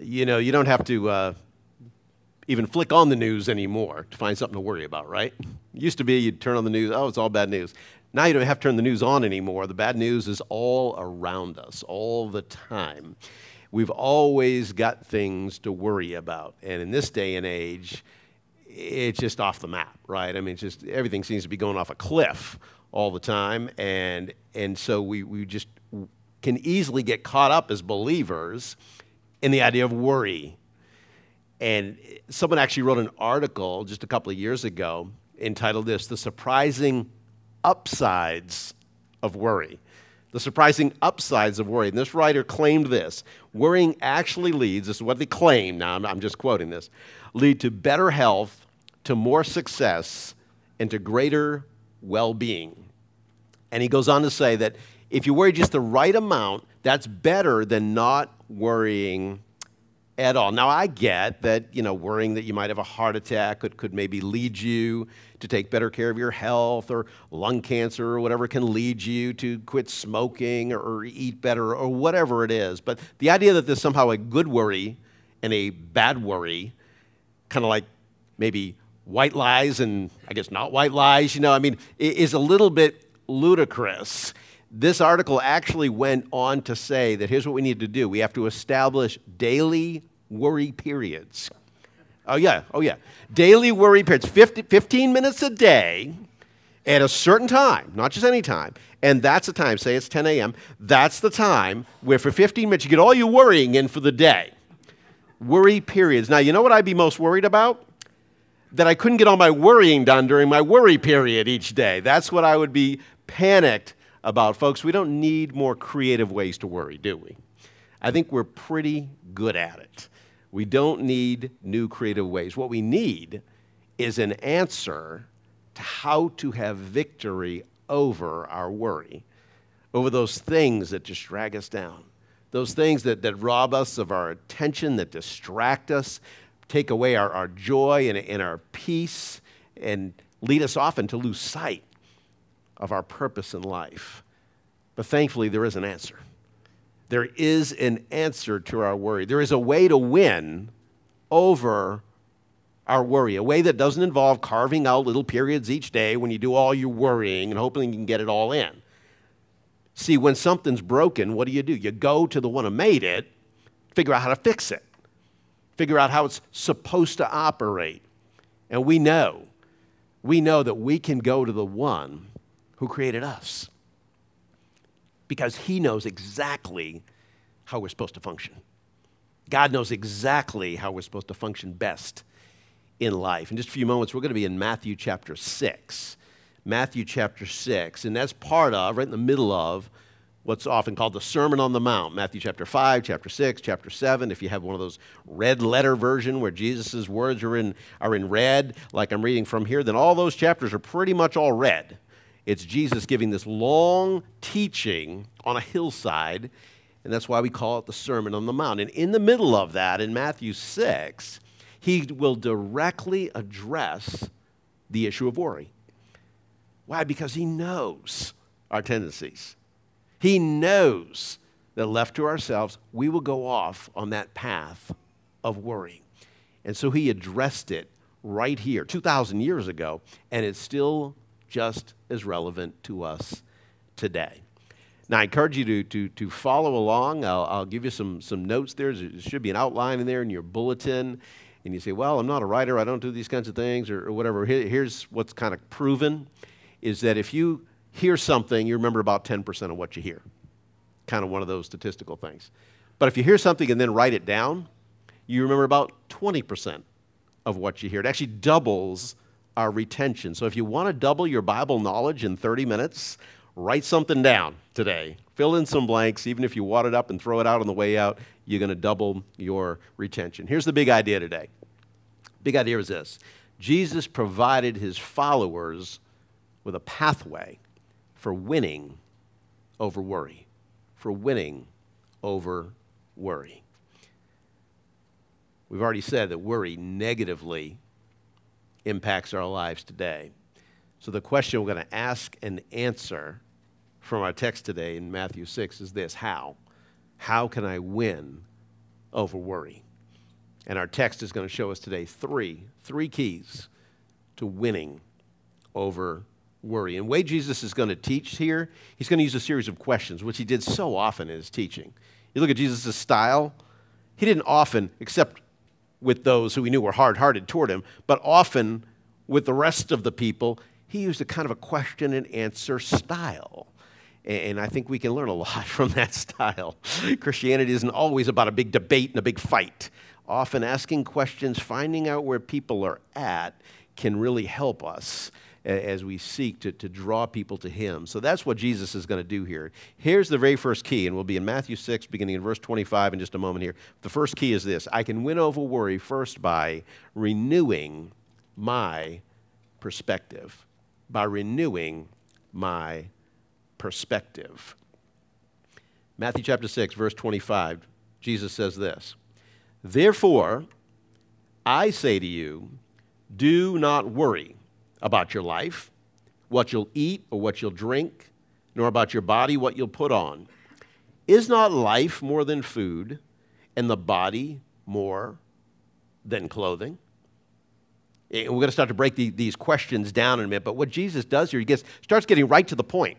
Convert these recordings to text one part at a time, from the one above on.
you know, you don't have to uh, even flick on the news anymore to find something to worry about, right? It used to be you'd turn on the news, oh, it's all bad news. Now you don't have to turn the news on anymore. The bad news is all around us, all the time. We've always got things to worry about. And in this day and age, it's just off the map, right? I mean, just everything seems to be going off a cliff all the time. And, and so we, we just can easily get caught up as believers in the idea of worry. And someone actually wrote an article just a couple of years ago entitled this The Surprising Upsides of Worry. The surprising upsides of worry. And this writer claimed this worrying actually leads, this is what they claim, now I'm, I'm just quoting this, lead to better health, to more success, and to greater well being. And he goes on to say that if you worry just the right amount, that's better than not worrying at all. Now, I get that, you know, worrying that you might have a heart attack could, could maybe lead you to take better care of your health, or lung cancer, or whatever can lead you to quit smoking or, or eat better, or whatever it is. But the idea that there's somehow a good worry and a bad worry, kind of like maybe white lies and I guess not white lies, you know, I mean, is a little bit ludicrous. This article actually went on to say that here's what we need to do we have to establish daily worry periods. Oh, yeah, oh, yeah. Daily worry periods, 50, 15 minutes a day at a certain time, not just any time. And that's the time, say it's 10 a.m., that's the time where for 15 minutes you get all your worrying in for the day. Worry periods. Now, you know what I'd be most worried about? That I couldn't get all my worrying done during my worry period each day. That's what I would be panicked about. Folks, we don't need more creative ways to worry, do we? I think we're pretty good at it. We don't need new creative ways. What we need is an answer to how to have victory over our worry, over those things that just drag us down, those things that, that rob us of our attention, that distract us, take away our, our joy and, and our peace, and lead us often to lose sight of our purpose in life. But thankfully, there is an answer. There is an answer to our worry. There is a way to win over our worry, a way that doesn't involve carving out little periods each day when you do all your worrying and hoping you can get it all in. See, when something's broken, what do you do? You go to the one who made it, figure out how to fix it, figure out how it's supposed to operate. And we know, we know that we can go to the one who created us because he knows exactly how we're supposed to function. God knows exactly how we're supposed to function best in life. In just a few moments, we're going to be in Matthew chapter 6. Matthew chapter 6, and that's part of, right in the middle of, what's often called the Sermon on the Mount. Matthew chapter 5, chapter 6, chapter 7. If you have one of those red letter version where Jesus' words are in, are in red, like I'm reading from here, then all those chapters are pretty much all red. It's Jesus giving this long teaching on a hillside, and that's why we call it the Sermon on the Mount. And in the middle of that, in Matthew 6, he will directly address the issue of worry. Why? Because he knows our tendencies. He knows that left to ourselves, we will go off on that path of worry. And so he addressed it right here 2,000 years ago, and it's still just as relevant to us today. Now, I encourage you to, to, to follow along. I'll, I'll give you some, some notes there. There should be an outline in there in your bulletin. And you say, well, I'm not a writer. I don't do these kinds of things or, or whatever. Here, here's what's kind of proven is that if you hear something, you remember about 10% of what you hear. Kind of one of those statistical things. But if you hear something and then write it down, you remember about 20% of what you hear. It actually doubles our retention. So if you want to double your Bible knowledge in 30 minutes, write something down today. Fill in some blanks. Even if you wad it up and throw it out on the way out, you're going to double your retention. Here's the big idea today. Big idea is this Jesus provided his followers with a pathway for winning over worry, for winning over worry. We've already said that worry negatively impacts our lives today. So, the question we're going to ask and answer from our text today in Matthew 6 is this How? How can I win over worry. And our text is going to show us today three, three keys to winning over worry. And way Jesus is going to teach here, he's going to use a series of questions, which he did so often in his teaching. You look at Jesus' style, he didn't often, except with those who he knew were hard hearted toward him, but often with the rest of the people, he used a kind of a question and answer style. And I think we can learn a lot from that style. Christianity isn't always about a big debate and a big fight. Often asking questions, finding out where people are at, can really help us as we seek to, to draw people to Him. So that's what Jesus is going to do here. Here's the very first key, and we'll be in Matthew 6, beginning in verse 25 in just a moment here. The first key is this I can win over worry first by renewing my perspective. By renewing my perspective. Matthew chapter 6, verse 25, Jesus says this Therefore, I say to you, do not worry about your life, what you'll eat or what you'll drink, nor about your body, what you'll put on. Is not life more than food, and the body more than clothing? And we're going to start to break the, these questions down in a minute, but what Jesus does here, he gets, starts getting right to the point.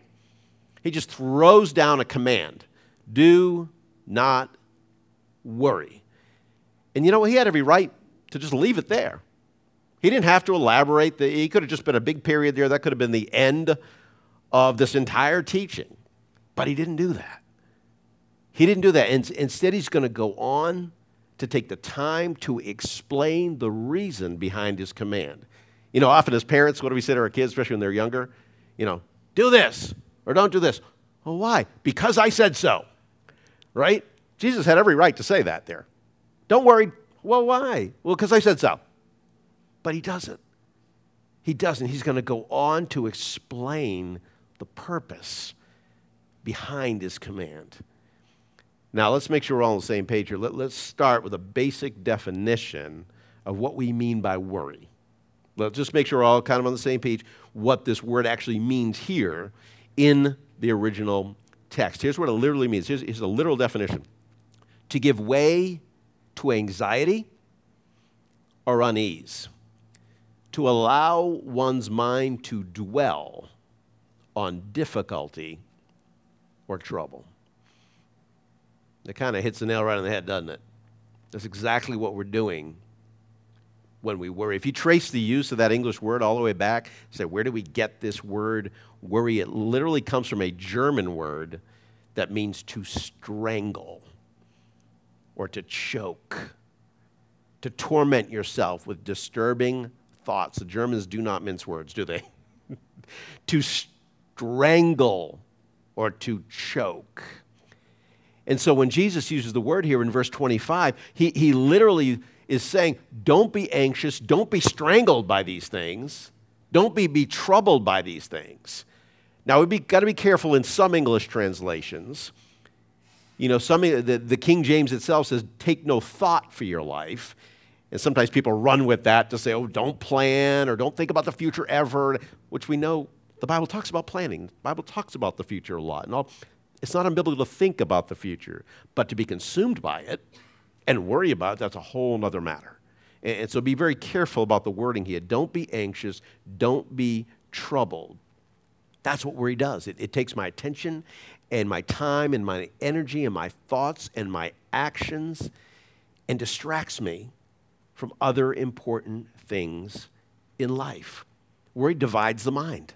He just throws down a command do not worry. And you know, what he had every right to just leave it there. He didn't have to elaborate. He could have just been a big period there. That could have been the end of this entire teaching. But he didn't do that. He didn't do that. And instead, he's going to go on to take the time to explain the reason behind his command. You know, often as parents, what do we say to our kids, especially when they're younger? You know, do this or don't do this. Well, why? Because I said so. Right? Jesus had every right to say that there. Don't worry. Well, why? Well, because I said so. But he doesn't. He doesn't. He's going to go on to explain the purpose behind his command. Now, let's make sure we're all on the same page here. Let, us start with a basic definition of what we mean by worry. Let's just make sure we're all kind of on the same page what this word actually means here in the original text. Here's what it literally means. Here's, here's a literal definition to give way to anxiety or unease to allow one's mind to dwell on difficulty or trouble. It kind of hits the nail right on the head, doesn't it? That's exactly what we're doing when we worry. If you trace the use of that English word all the way back, say, where do we get this word worry? It literally comes from a German word that means to strangle or to choke, to torment yourself with disturbing thoughts. The Germans do not mince words, do they? to strangle or to choke. And so when Jesus uses the word here in verse 25, he, he literally is saying, don't be anxious, don't be strangled by these things, don't be, be troubled by these things. Now, we've got to be careful in some English translations. You know, some, the, the King James itself says, take no thought for your life. And sometimes people run with that to say, oh, don't plan or don't think about the future ever, which we know the Bible talks about planning. The Bible talks about the future a lot. And all, it's not unbiblical to think about the future, but to be consumed by it and worry about it, that's a whole other matter. And, and so be very careful about the wording here. Don't be anxious, don't be troubled. That's what worry does. It, it takes my attention and my time and my energy and my thoughts and my actions and distracts me from other important things in life. Worry divides the mind.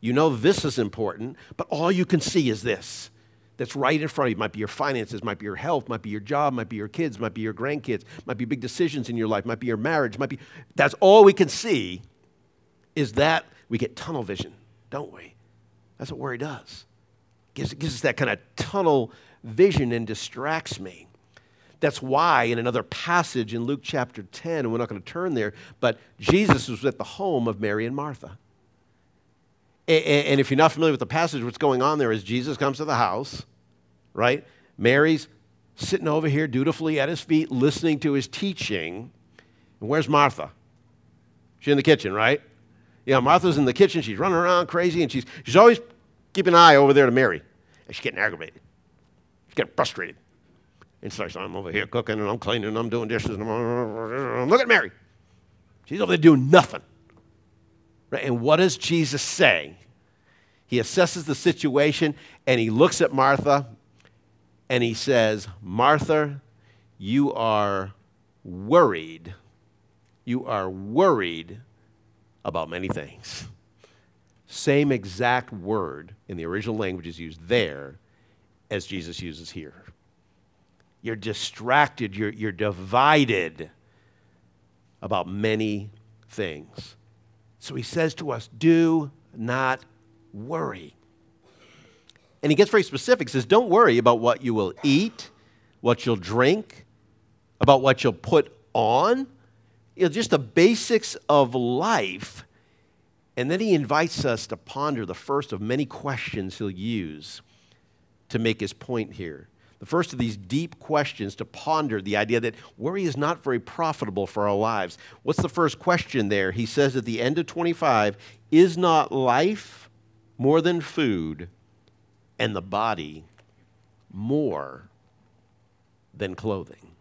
You know this is important, but all you can see is this that's right in front of you. It might be your finances, might be your health, might be your job, might be your kids, might be your grandkids, might be big decisions in your life, might be your marriage, might be that's all we can see is that we get tunnel vision, don't we? That's what worry does. Gives, gives us that kind of tunnel vision and distracts me. That's why, in another passage in Luke chapter 10, and we're not going to turn there, but Jesus was at the home of Mary and Martha. And if you're not familiar with the passage, what's going on there is Jesus comes to the house, right? Mary's sitting over here dutifully at his feet, listening to his teaching. And where's Martha? She's in the kitchen, right? Yeah, Martha's in the kitchen. She's running around crazy, and she's, she's always keeping an eye over there to Mary. And she's getting aggravated. She's getting frustrated. And so I'm over here cooking and I'm cleaning and I'm doing dishes and I'm, look at Mary. She's over there doing nothing. Right? And what does Jesus say? He assesses the situation and he looks at Martha and he says, Martha, you are worried. You are worried about many things. Same exact word in the original language is used there as Jesus uses here. You're distracted, you're, you're divided about many things. So he says to us, do not worry. And he gets very specific. He says, Don't worry about what you will eat, what you'll drink, about what you'll put on. You know, just the basics of life. And then he invites us to ponder the first of many questions he'll use to make his point here. The first of these deep questions to ponder the idea that worry is not very profitable for our lives. What's the first question there? He says at the end of 25 Is not life more than food, and the body more than clothing?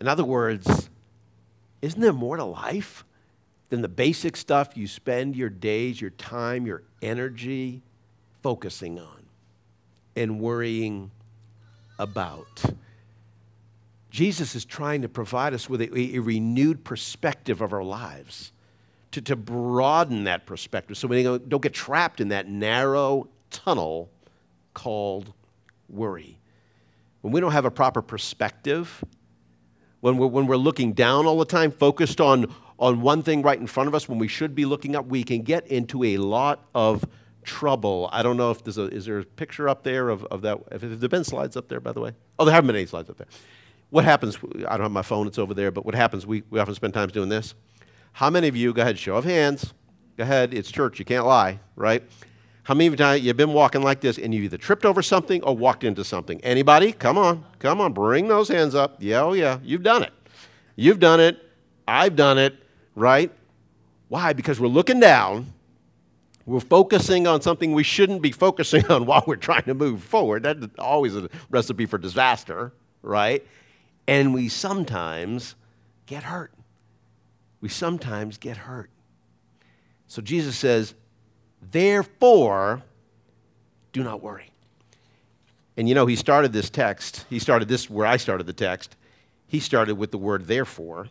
In other words, isn't there more to life than the basic stuff you spend your days, your time, your energy focusing on? And worrying about. Jesus is trying to provide us with a, a, renewed perspective of our lives, to, to broaden that perspective so we don't get trapped in that narrow tunnel called worry. When we don't have a proper perspective, when we're, when we're looking down all the time, focused on, on one thing right in front of us, when we should be looking up, we can get into a lot of trouble. I don't know if there's a, is there a picture up there of, of that? Have there been slides up there, by the way? Oh, there haven't been any slides up there. What happens, I don't have my phone, it's over there, but what happens, we, we often spend time doing this. How many of you, go ahead, show of hands, go ahead, it's church, you can't lie, right? How many of you you've been walking like this and you either tripped over something or walked into something? Anybody? Come on, come on, bring those hands up. Yeah, oh yeah, you've done it. You've done it. I've done it, right? Why? Because we're looking down we're focusing on something we shouldn't be focusing on while we're trying to move forward. That's always a recipe for disaster, right? And we sometimes get hurt. We sometimes get hurt. So Jesus says, therefore, do not worry. And you know, he started this text, he started this where I started the text. He started with the word therefore.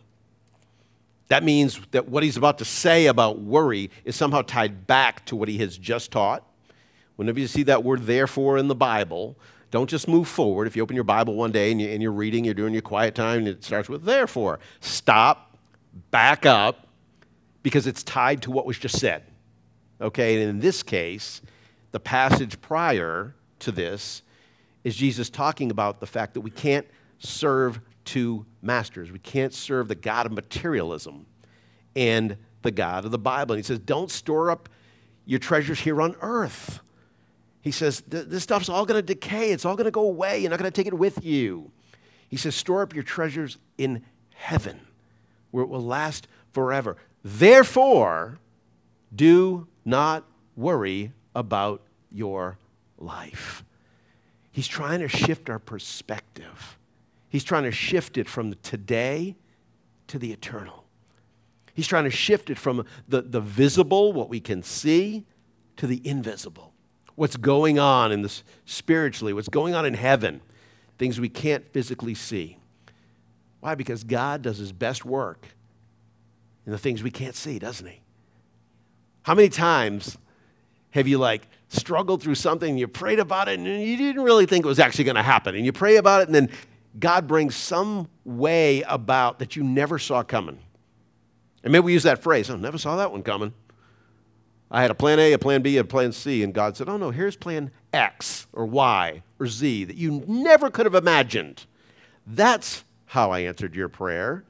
That means that what he's about to say about worry is somehow tied back to what he has just taught. Whenever you see that word therefore in the Bible, don't just move forward. If you open your Bible one day and, you, are reading, you're doing your quiet time, and it starts with therefore. Stop, back up, because it's tied to what was just said. Okay, and in this case, the passage prior to this is Jesus talking about the fact that we can't serve two masters. We can't serve the God of materialism and the God of the Bible. And he says, don't store up your treasures here on earth. He says, this stuff's all going to decay. It's all going to go away. You're not going to take it with you. He says, store up your treasures in heaven where it will last forever. Therefore, do not worry about your life. He's trying to shift our perspective. He's trying to shift it from the today to the eternal. He's trying to shift it from the, the visible, what we can see, to the invisible. What's going on in this spiritually, what's going on in heaven, things we can't physically see. Why? Because God does his best work in the things we can't see, doesn't he? How many times have you like struggled through something and you prayed about it and you didn't really think it was actually going to happen and you pray about it and then God brings some way about that you never saw coming. And maybe we use that phrase, I oh, never saw that one coming. I had a plan A, a plan B, a plan C, and God said, Oh no, here's plan X or Y or Z that you never could have imagined. That's how I answered your prayer.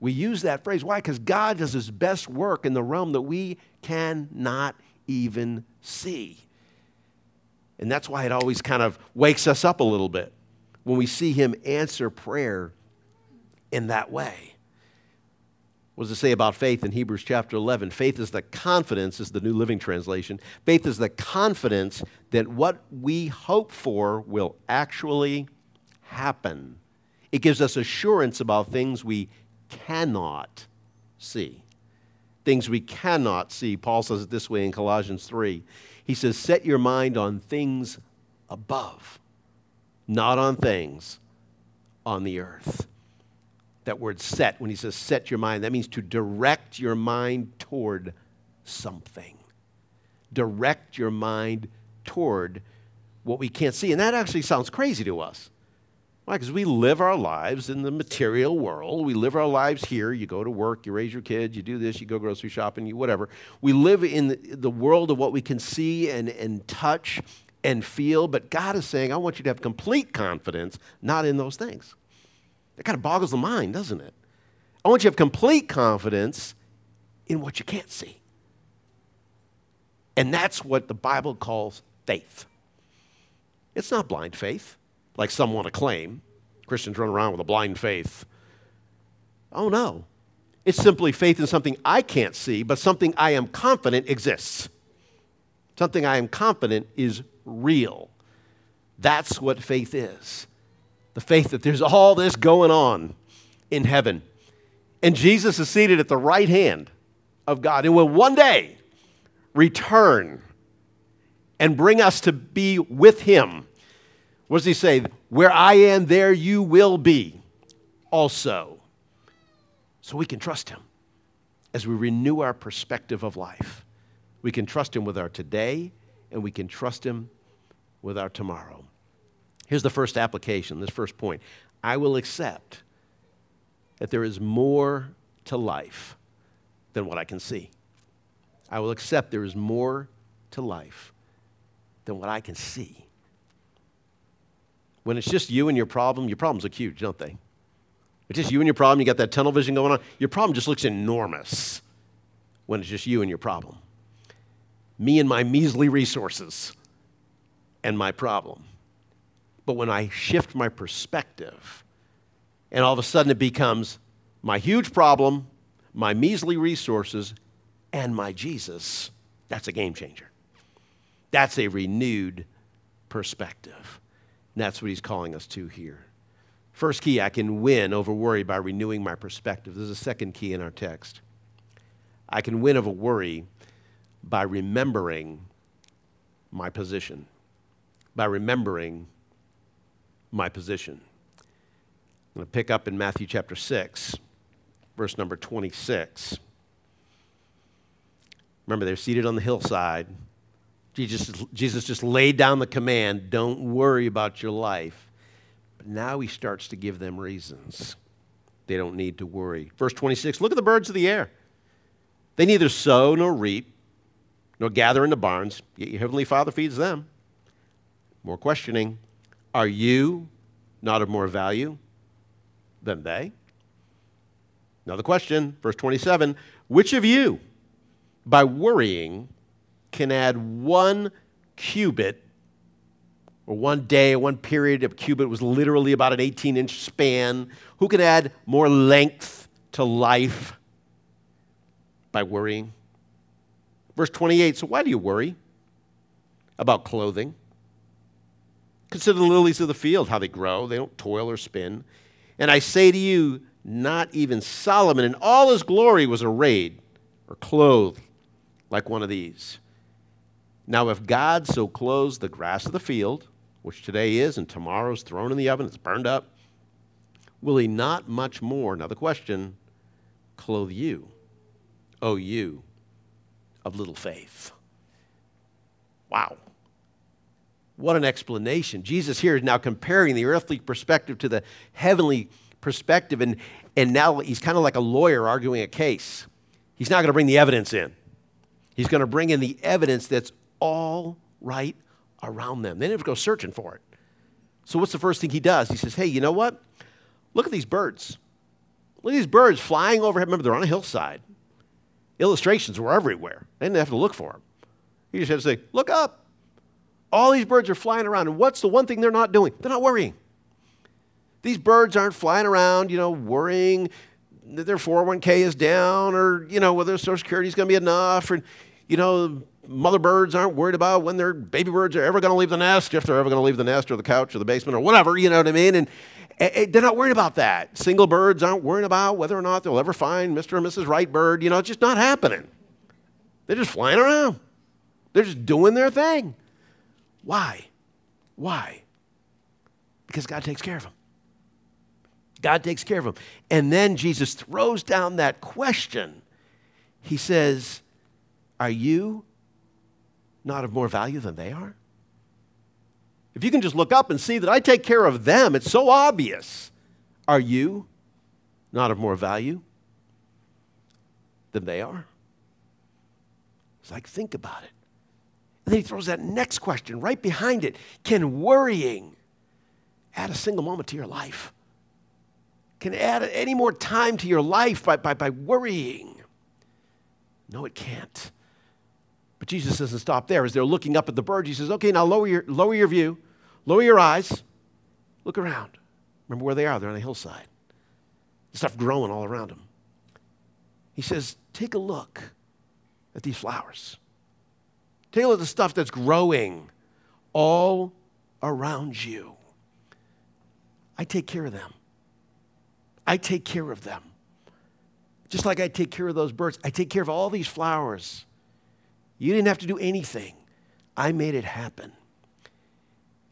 We use that phrase. Why? Because God does his best work in the realm that we cannot even see. And that's why it always kind of wakes us up a little bit when we see him answer prayer in that way. What does it say about faith in Hebrews chapter 11? Faith is the confidence, is the New Living Translation. Faith is the confidence that what we hope for will actually happen. It gives us assurance about things we cannot see. Things we cannot see. Paul says it this way in Colossians 3. He says, Set your mind on things above, not on things on the earth. That word set, when he says set your mind, that means to direct your mind toward something. Direct your mind toward what we can't see. And that actually sounds crazy to us. Why? Because we live our lives in the material world. We live our lives here. You go to work, you raise your kids, you do this, you go grocery shopping, you whatever. We live in the, world of what we can see and, and touch and feel. But God is saying, I want you to have complete confidence, not in those things. That kind of boggles the mind, doesn't it? I want you to have complete confidence in what you can't see. And that's what the Bible calls faith. It's not blind faith, like some want to claim. Christians run around with a blind faith. Oh, no. It's simply faith in something I can't see, but something I am confident exists. Something I am confident is real. That's what faith is. The faith that there's all this going on in heaven. And Jesus is seated at the right hand of God and will one day return and bring us to be with him. What does he say? Where I am, there you will be also. So we can trust him as we renew our perspective of life. We can trust him with our today, and we can trust him with our tomorrow. Here's the first application, this first point. I will accept that there is more to life than what I can see. I will accept there is more to life than what I can see. When it's just you and your problem, your problems look huge, don't they? It's just you and your problem, you got that tunnel vision going on. Your problem just looks enormous when it's just you and your problem. Me and my measly resources and my problem. But when I shift my perspective, and all of a sudden it becomes my huge problem, my measly resources, and my Jesus, that's a game changer. That's a renewed perspective. And that's what he's calling us to here. First key, I can win over worry by renewing my perspective. There's a second key in our text. I can win over worry by remembering my position. By remembering my position. I'm going to pick up in Matthew chapter 6, verse number 26. Remember, they're seated on the hillside. Jesus, Jesus just laid down the command don't worry about your life. But now he starts to give them reasons. They don't need to worry. Verse 26 Look at the birds of the air. They neither sow nor reap, nor gather in the barns, yet your heavenly Father feeds them. More questioning Are you not of more value than they? Another question, verse 27 Which of you, by worrying, can add one cubit or one day, one period of cubit was literally about an 18 inch span. Who can add more length to life by worrying? Verse 28 So, why do you worry about clothing? Consider the lilies of the field, how they grow. They don't toil or spin. And I say to you, not even Solomon in all his glory was arrayed or clothed like one of these. Now, if God so clothes the grass of the field, which today is and tomorrow is thrown in the oven, it's burned up, will he not much more, now the question, clothe you, O you of little faith? Wow. What an explanation. Jesus here is now comparing the earthly perspective to the heavenly perspective, and, and now he's kind of like a lawyer arguing a case. He's not going to bring the evidence in. He's going to bring in the evidence that's all right around them. They never go searching for it. So, what's the first thing he does? He says, Hey, you know what? Look at these birds. Look at these birds flying overhead. Remember, they're on a hillside. Illustrations were everywhere. They didn't have to look for them. You just had to say, Look up. All these birds are flying around. And what's the one thing they're not doing? They're not worrying. These birds aren't flying around, you know, worrying that their 401k is down or, you know, whether Social Security is going to be enough. Or, you know, mother birds aren't worried about when their baby birds are ever going to leave the nest, if they're ever going to leave the nest or the couch or the basement or whatever, you know what I mean? And, they're not worried about that. Single birds aren't worried about whether or not they'll ever find Mr. and Mrs. Right bird. You know, it's just not happening. They're just flying around. They're just doing their thing. Why? Why? Because God takes care of them. God takes care of them. And then Jesus throws down that question. He says, Are you not of more value than they are? If you can just look up and see that I take care of them, it's so obvious. Are you not of more value than they are? It's like, think about it. And then he throws that next question right behind it Can worrying add a single moment to your life? Can add any more time to your life by, by, by worrying? No, it can't. But Jesus doesn't stop there. As they're looking up at the birds, he says, Okay, now lower your, lower your view, lower your eyes, look around. Remember where they are? They're on a hillside. Stuff growing all around them. He says, Take a look at these flowers. Take a look at the stuff that's growing all around you. I take care of them. I take care of them. Just like I take care of those birds, I take care of all these flowers. You didn't have to do anything. I made it happen.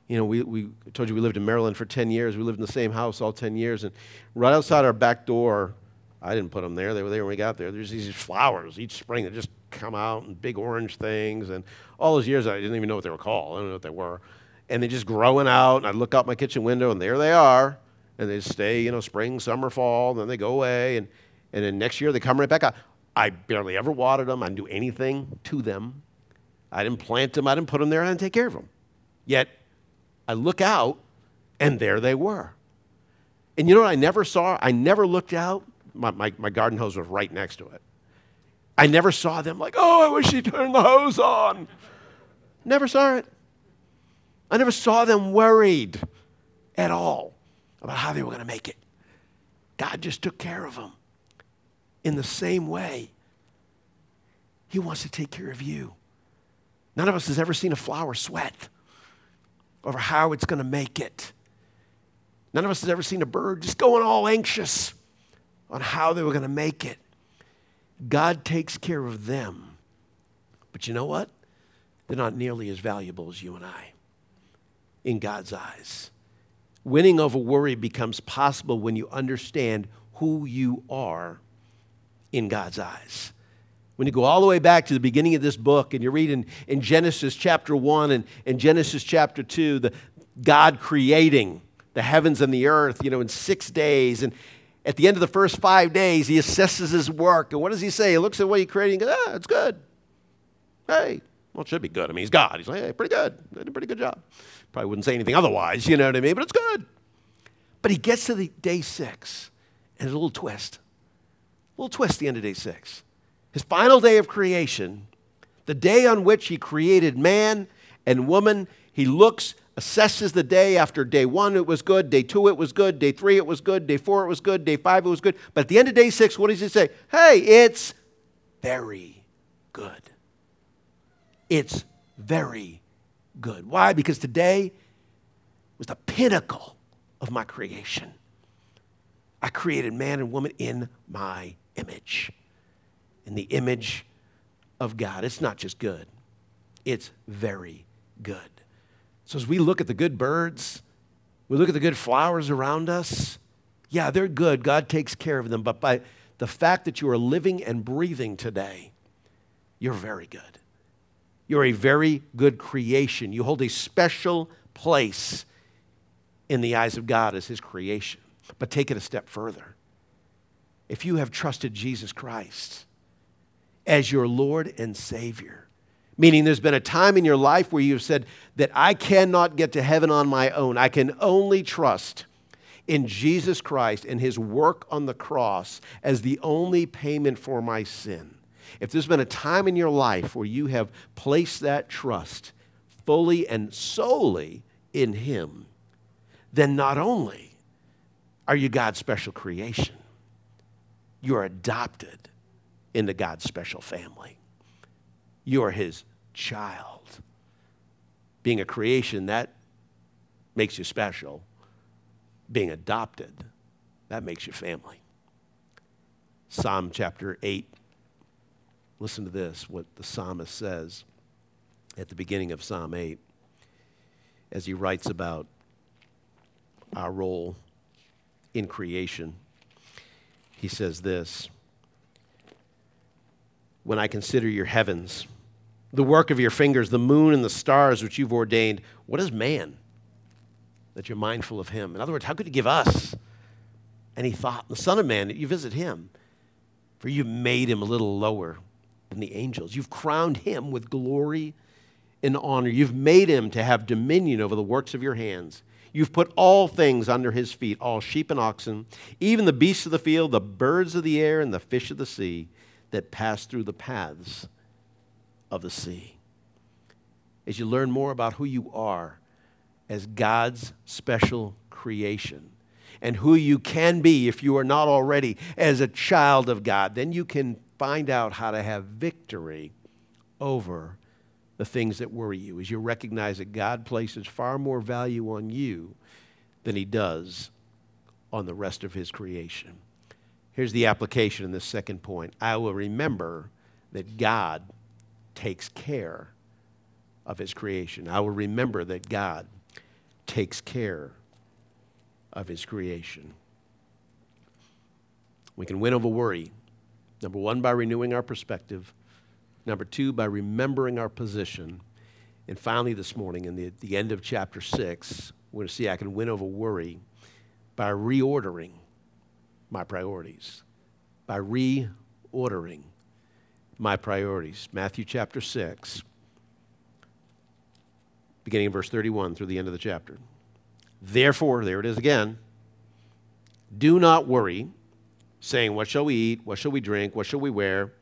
You know, we, we told you we lived in Maryland for 10 years. We lived in the same house all 10 years. And right outside our back door, I didn't put them there. They were there when we got there. There's these flowers each spring that just come out and big orange things. And all those years, I didn't even know what they were called. I don't know what they were. And they're just growing out. And I'd look out my kitchen window, and there they are. And they stay, you know, spring, summer, fall. And then they go away. And, and then next year, they come right back out. I barely ever watered them. I didn't do anything to them. I didn't plant them. I didn't put them there. I didn't take care of them. Yet I look out, and there they were. And you know what I never saw? I never looked out. My, my, my garden hose was right next to it. I never saw them like, oh, I wish he turned the hose on. Never saw it. I never saw them worried at all about how they were going to make it. God just took care of them in the same way, He wants to take care of you. None of us has ever seen a flower sweat over how it's going to make it. None of us has ever seen a bird just going all anxious on how they were going to make it. God takes care of them. But you know what? They're not nearly as valuable as you and I in God's eyes. Winning over worry becomes possible when you understand who you are in God's eyes. When you go all the way back to the beginning of this book and you read in, in Genesis chapter 1 and, and Genesis chapter 2, the God creating the heavens and the earth, you know, in six days. And at the end of the first five days, he assesses his work. And what does he say? He looks at what he created and goes, ah, it's good. Hey, well, it should be good. I mean, he's God. He's like, hey, pretty good. Did a pretty good job. Probably wouldn't say anything otherwise, you know what I mean? But it's good. But he gets to the day six, and there's a little twist A little twist the end of day six. His final day of creation, the day on which he created man and woman, he looks, assesses the day after day one, it was good. Day two, it was good. Day three, it was good. Day four, it was good. Day five, it was good. But at the end of day six, what does he say? Hey, it's very good. It's very good. Why? Because today was the pinnacle of my creation. I created man and woman in my image, in the image of God. It's not just good, it's very good. So as we look at the good birds, we look at the good flowers around us, yeah, they're good. God takes care of them. But by the fact that you are living and breathing today, you're very good. You're a very good creation. You hold a special place in the eyes of God as His creation. But take it a step further if you have trusted Jesus Christ as your Lord and Savior. Meaning, there's been a time in your life where you've said that I cannot get to heaven on my own. I can only trust in Jesus Christ and his work on the cross as the only payment for my sin. If there's been a time in your life where you have placed that trust fully and solely in him, then not only are you God's special creation, you're adopted into God's special family. You are his child. Being a creation, that makes you special. Being adopted, that makes you family. Psalm chapter 8. Listen to this, what the psalmist says at the beginning of Psalm 8 as he writes about our role in creation. He says this When I consider your heavens, the work of your fingers, the moon and the stars which you've ordained, what is man that you're mindful of him? In other words, how could you give us any thought? The Son of Man, that you visit him, for you've made him a little lower than the angels. You've crowned him with glory and honor. You've made him to have dominion over the works of your hands. You've put all things under his feet, all sheep and oxen, even the beasts of the field, the birds of the air, and the fish of the sea that pass through the paths of the sea. As you learn more about who you are as God's special creation and who you can be if you are not already as a child of God, then you can find out how to have victory over the things that worry you. As you recognize that God places far more value on you than he does on the rest of his creation. Here's the application in this second point I will remember that God takes care of his creation. I will remember that God takes care of his creation. We can win over worry. Number one, by renewing our perspective. Number two, by remembering our position. And finally, this morning, in the, the end of chapter six, we're going to see I can win over worry by reordering my priorities. By reordering my priorities. Matthew chapter 6, beginning in verse 31 through the end of the chapter. Therefore, there it is again. Do not worry, saying, What shall we eat? What shall we drink? What shall we wear?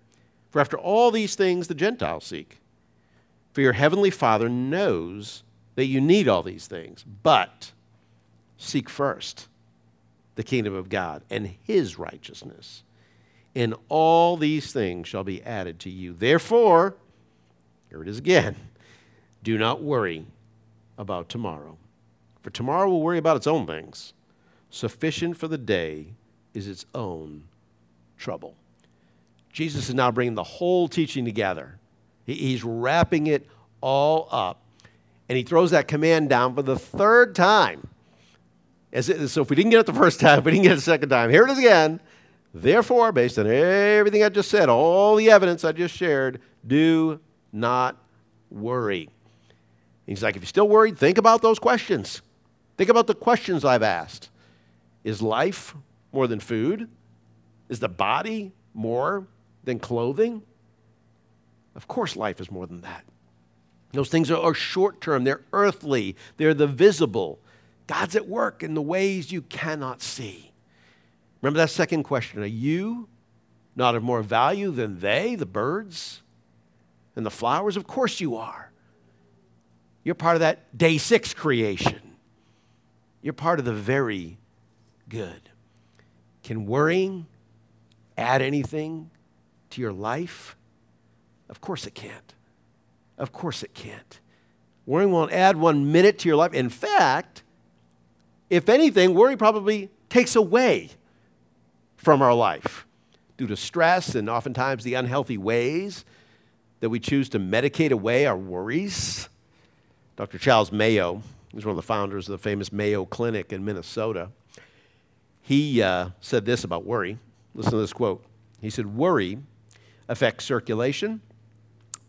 For after all these things the Gentiles seek. For your heavenly Father knows that you need all these things. But seek first the kingdom of God and his righteousness and all these things shall be added to you. Therefore, here it is again do not worry about tomorrow, for tomorrow will worry about its own things. Sufficient for the day is its own trouble. Jesus is now bringing the whole teaching together. He's wrapping it all up. And he throws that command down for the third time. It, so if we didn't get it the first time, we didn't get it the second time. Here it is again. Therefore, based on everything I just said, all the evidence I just shared, do not worry. He's like, if you're still worried, think about those questions. Think about the questions I've asked. Is life more than food? Is the body more than clothing? Of course, life is more than that. Those things are, are short term, they're earthly, they're the visible. God's at work in the ways you cannot see. Remember that second question Are you not of more value than they, the birds and the flowers? Of course you are. You're part of that day six creation. You're part of the very good. Can worrying add anything to your life? Of course it can't. Of course it can't. Worrying won't add one minute to your life. In fact, if anything, worry probably takes away from our life due to stress and oftentimes the unhealthy ways that we choose to medicate away our worries. Dr. Charles Mayo is one of the founders of the famous Mayo Clinic in Minnesota. He uh, said this about worry. Listen to this quote. He said, Worry affects circulation,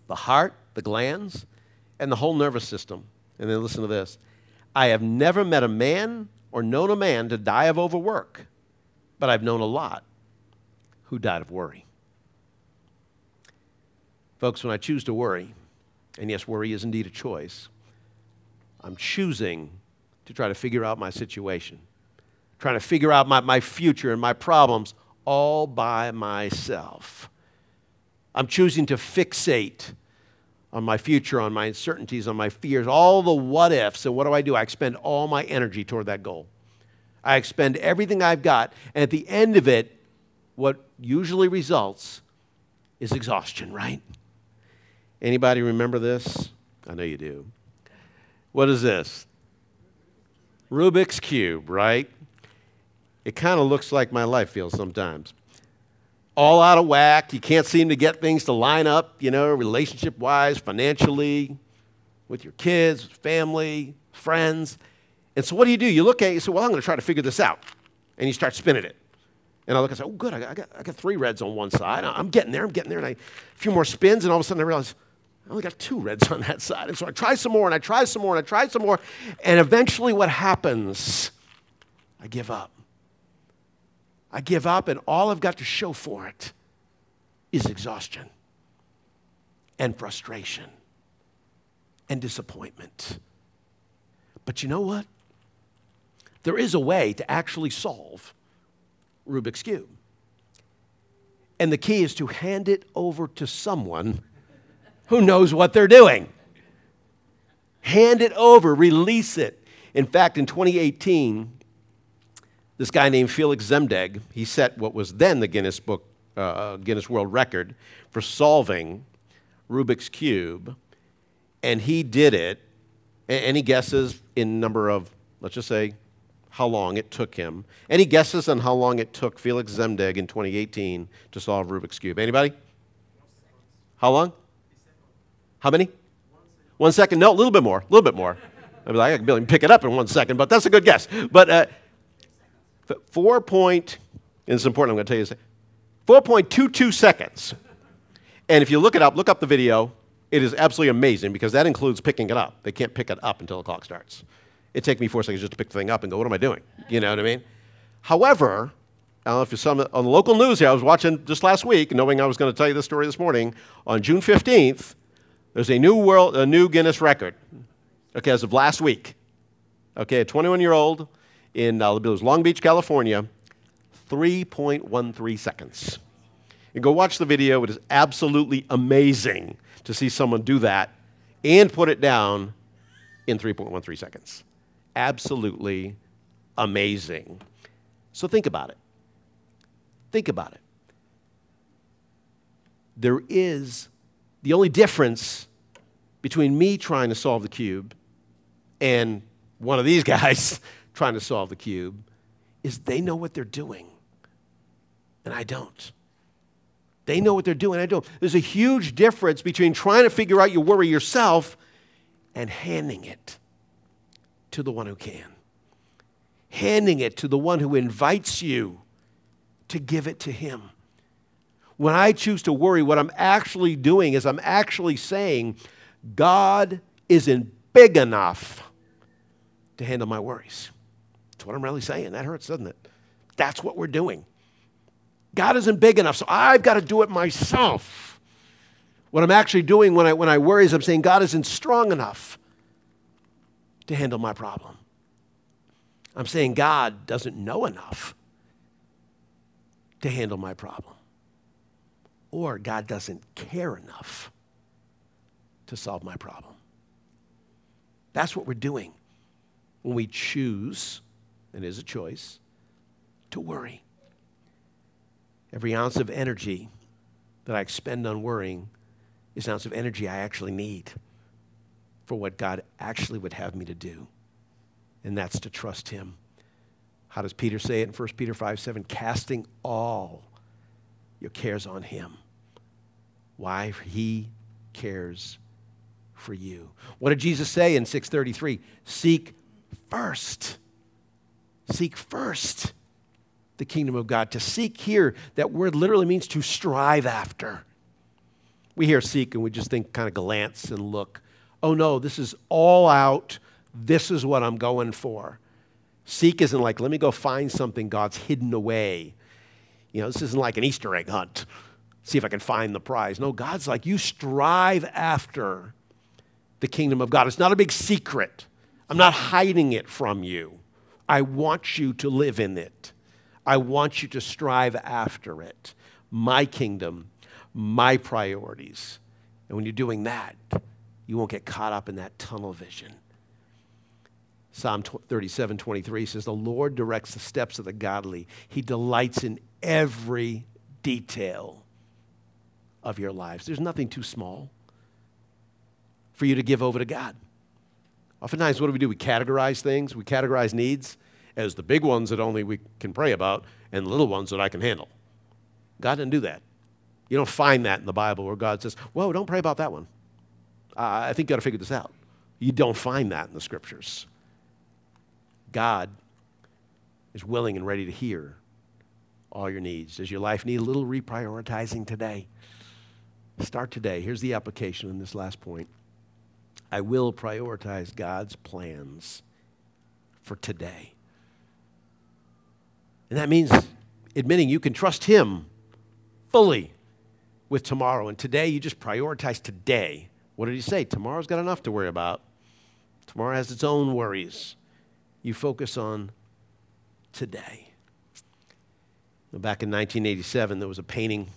the heart, the glands, and the whole nervous system. And then listen to this I have never met a man or known a man to die of overwork but I've known a lot who died of worry. Folks, when I choose to worry, and yes, worry is indeed a choice, I'm choosing to try to figure out my situation, trying to figure out my, my future and my problems all by myself. I'm choosing to fixate on my future, on my uncertainties, on my fears, all the what ifs. And what do I do? I expend all my energy toward that goal. I expend everything I've got. And at the end of it, what usually results is exhaustion, right? Anybody remember this? I know you do. What is this? Rubik's Cube, right? It kind of looks like my life feels sometimes. All out of whack. You can't seem to get things to line up, you know, relationship wise, financially, with your kids, family, friends. And so what do you do? You look at it, you say, well, I'm going to try to figure this out. And you start spinning it. And I look and say, oh, good, I got, I got, I got three reds on one side. I'm getting there, I'm getting there. And I, a few more spins, and all of a sudden I realize, I only got two reds on that side. And so I try some more, and I try some more, and I try some more. And eventually what happens? I give up. I give up, and all I've got to show for it is exhaustion and frustration and disappointment. But you know what? There is a way to actually solve Rubik's Cube. And the key is to hand it over to someone who knows what they're doing. Hand it over, release it. In fact, in 2018, this guy named Feliks Zemdegs, he set what was then the Guinness Book, uh, Guinness World Record for solving Rubik's Cube. And he did it. Any guesses in number of, let's just say, how long it took him. Any guesses on how long it took Feliks Zemdegs in 2018 to solve Rubik's Cube? Anybody? How long? How many? One second. No, a little bit more. A little bit more. I'd be like, I can barely pick it up in one second, but that's a good guess. But uh, four point, and it's important, I'm going to tell you this 4.22 seconds. And if you look it up, look up the video, it is absolutely amazing because that includes picking it up. They can't pick it up until the clock starts. It'd take me four seconds just to pick the thing up and go, what am I doing? You know what I mean? However, I don't know if you saw on the local news here, I was watching just last week, knowing I was going to tell you this story this morning. On June 15th, there's a new world, a new Guinness record, okay, as of last week. Okay, a 21 year old in uh, Long Beach, California, 3.13 seconds. And go watch the video. It is absolutely amazing to see someone do that and put it down in 3.13 seconds absolutely amazing. So think about it. Think about it. There is the only difference between me trying to solve the cube and one of these guys trying to solve the cube is they know what they're doing, and I don't. They know what they're doing, I don't. There's a huge difference between trying to figure out your worry yourself and handing it to the one who can, handing it to the one who invites you to give it to him. When I choose to worry, what I'm actually doing is I'm actually saying, God isn't big enough to handle my worries. That's what I'm really saying. That hurts, doesn't it? That's what we're doing. God isn't big enough, so I've got to do it myself. What I'm actually doing when I, when I worry is I'm saying God isn't strong enough to handle my problem. I'm saying God doesn't know enough to handle my problem. Or God doesn't care enough to solve my problem. That's what we're doing when we choose, it is a choice, to worry. Every ounce of energy that I expend on worrying is an ounce of energy I actually need for what God actually would have me to do, and that's to trust Him. How does Peter say it in 1 Peter 5 7? Casting all your cares on Him. Why? He cares for you. What did Jesus say in 633? Seek first. Seek first the kingdom of God. To seek here, that word literally means to strive after. We hear seek and we just think kind of glance and look oh no, this is all out. This is what I'm going for. Seek isn't like, let me go find something God's hidden away. You know, this isn't like an Easter egg hunt. See if I can find the prize. No, God's like, you strive after the kingdom of God. It's not a big secret. I'm not hiding it from you. I want you to live in it. I want you to strive after it. My kingdom, my priorities. And when you're doing that, you won't get caught up in that tunnel vision. Psalm 37 23 says, The Lord directs the steps of the godly, He delights in every detail of your lives. There's nothing too small, for you to give over to God. Oftentimes, what do we do? We categorize things, we categorize needs as the big ones that only we can pray about and the little ones that I can handle. God didn't do that. You don't find that in the Bible where God says, Whoa, don't pray about that one. I think you got to figure this out. You don't find that in the scriptures. God is willing and ready to hear all your needs. Does your life need a little reprioritizing today? Start today. Here's the application in this last point. I will prioritize God's plans for today. And that means admitting you can trust Him fully with tomorrow. And today, you just prioritize today. What did He say? Tomorrow's got enough to worry about. Tomorrow has its own worries. You focus on today. Back in 1987, there was a painting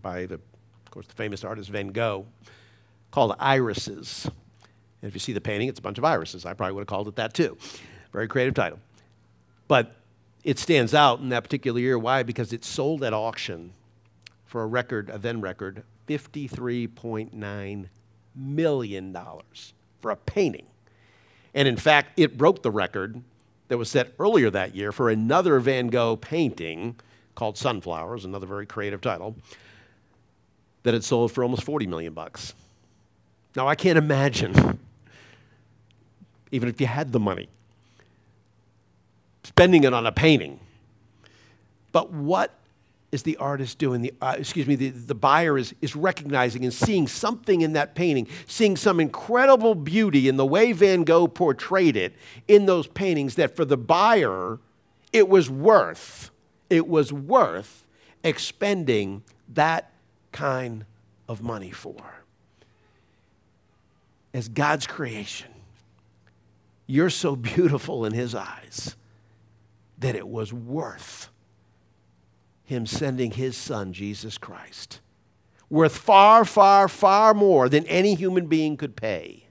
by, the, of course, the famous artist Van Gogh called Irises. And if you see the painting, it's a bunch of irises. I probably would have called it that too. Very creative title. But it stands out in that particular year. Why? Because it sold at auction for a record, a then record, $53.9 million for a painting. And in fact, it broke the record that was set earlier that year for another Van Gogh painting called Sunflowers, another very creative title, that had sold for almost 40 million bucks. Now, I can't imagine, even if you had the money, spending it on a painting. But what is the artist doing? The, uh, excuse me, the, the buyer is, is recognizing and seeing something in that painting, seeing some incredible beauty in the way Van Gogh portrayed it in those paintings that for the buyer, it was worth, it was worth expending that kind of money for. As God's creation, you're so beautiful in His eyes that it was worth him sending his son, Jesus Christ, worth far, far, far more than any human being could pay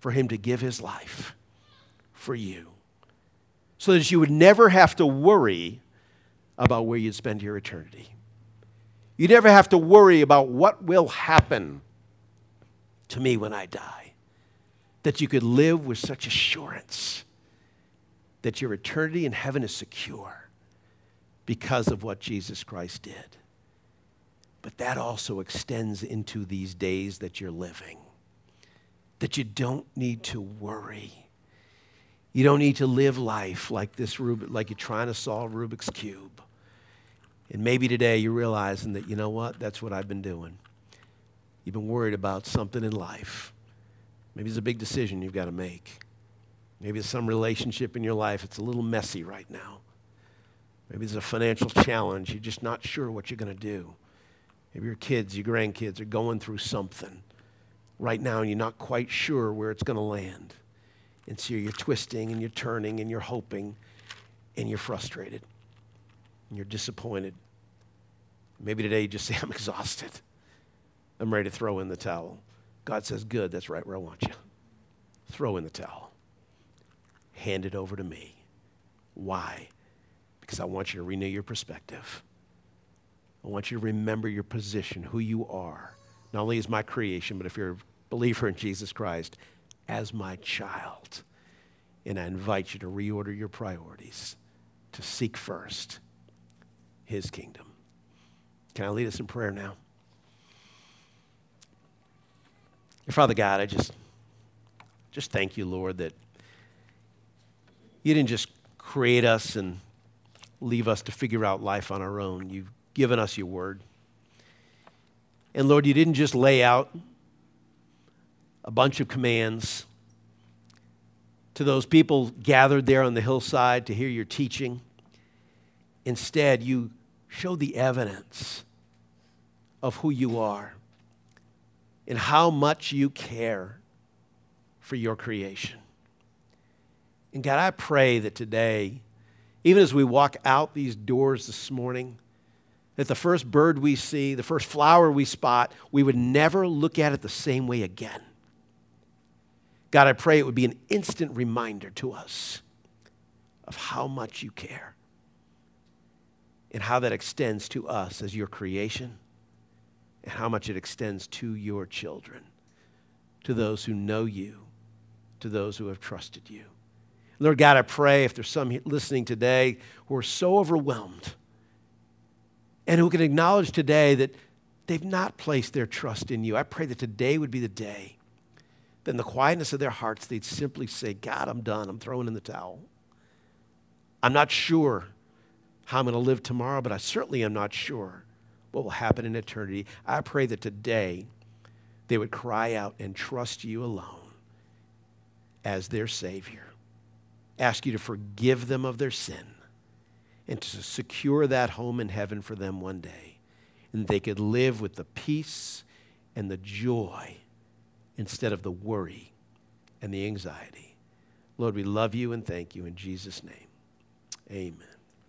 for him to give his life for you. So that you would never have to worry about where you'd spend your eternity. You never have to worry about what will happen to me when I die. That you could live with such assurance that your eternity in heaven is secure because of what Jesus Christ did. But that also extends into these days that you're living, that you don't need to worry. You don't need to live life like this Rubik, like you're trying to solve Rubik's Cube. And maybe today you're realizing that, you know what, that's what I've been doing. You've been worried about something in life. Maybe it's a big decision you've got to make. Maybe it's some relationship in your life. It's a little messy right now. Maybe there's a financial challenge. You're just not sure what you're going to do. Maybe your kids, your grandkids are going through something right now and you're not quite sure where it's going to land. And so you're twisting and you're turning and you're hoping and you're frustrated and you're disappointed. Maybe today you just say, I'm exhausted. I'm ready to throw in the towel. God says, Good, that's right where I want you. Throw in the towel. Hand it over to me. Why? because I want you to renew your perspective. I want you to remember your position, who you are, not only as my creation, but if you're a believer in Jesus Christ, as my child. And I invite you to reorder your priorities, to seek first his kingdom. Can I lead us in prayer now? Your Father God, I just, just thank you, Lord, that you didn't just create us and leave us to figure out life on our own. You've given us your word. And Lord, you didn't just lay out a bunch of commands to those people gathered there on the hillside to hear your teaching. Instead, you show the evidence of who you are and how much you care for your creation. And God, I pray that today, even as we walk out these doors this morning, that the first bird we see, the first flower we spot, we would never look at it the same way again. God, I pray it would be an instant reminder to us of how much you care and how that extends to us as your creation and how much it extends to your children. to those who know you, to those who have trusted you. Lord God, I pray if there's some listening today who are so overwhelmed and who can acknowledge today that they've not placed their trust in you, I pray that today would be the day that in the quietness of their hearts they'd simply say, God, I'm done. I'm throwing in the towel. I'm not sure how I'm going to live tomorrow, but I certainly am not sure what will happen in eternity. I pray that today they would cry out and trust you alone as their Savior. Ask you to forgive them of their sin and to secure that home in heaven for them one day. And they could live with the peace and the joy instead of the worry and the anxiety. Lord, we love you and thank you in Jesus' name. Amen.